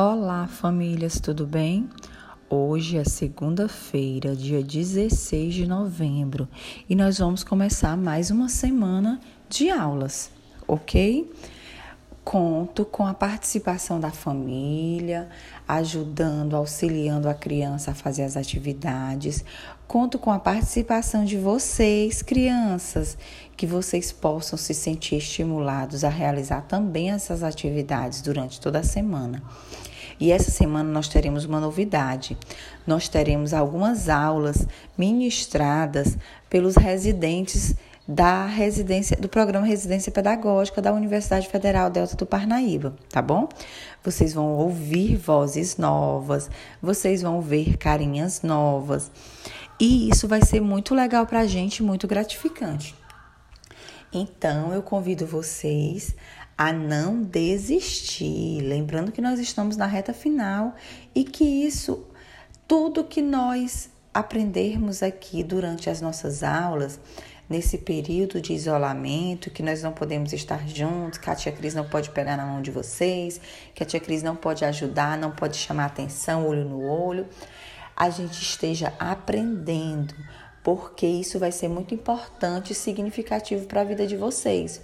Olá, famílias, tudo bem? Hoje é segunda-feira, dia 16 de novembro, e nós vamos começar mais uma semana de aulas, ok? Conto com a participação da família, ajudando, auxiliando a criança a fazer as atividades. Conto com a participação de vocês, crianças, que vocês possam se sentir estimulados a realizar também essas atividades durante toda a semana. E essa semana nós teremos uma novidade. Nós teremos algumas aulas ministradas pelos residentes da residência do programa Residência Pedagógica da Universidade Federal Delta do Parnaíba, tá bom? Vocês vão ouvir vozes novas, vocês vão ver carinhas novas. E isso vai ser muito legal para a gente, muito gratificante. Então, eu convido vocês a não desistir. Lembrando que nós estamos na reta final e que isso, tudo que nós aprendermos aqui durante as nossas aulas, nesse período de isolamento, que nós não podemos estar juntos, que a tia Cris não pode pegar na mão de vocês, que a tia Cris não pode ajudar, não pode chamar atenção, olho no olho, a gente esteja aprendendo, porque isso vai ser muito importante e significativo para a vida de vocês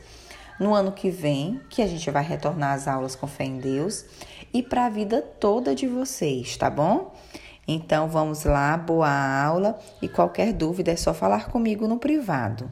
no ano que vem, que a gente vai retornar às aulas com fé em Deus, e para a vida toda de vocês, tá bom? Então vamos lá, boa aula e qualquer dúvida é só falar comigo no privado.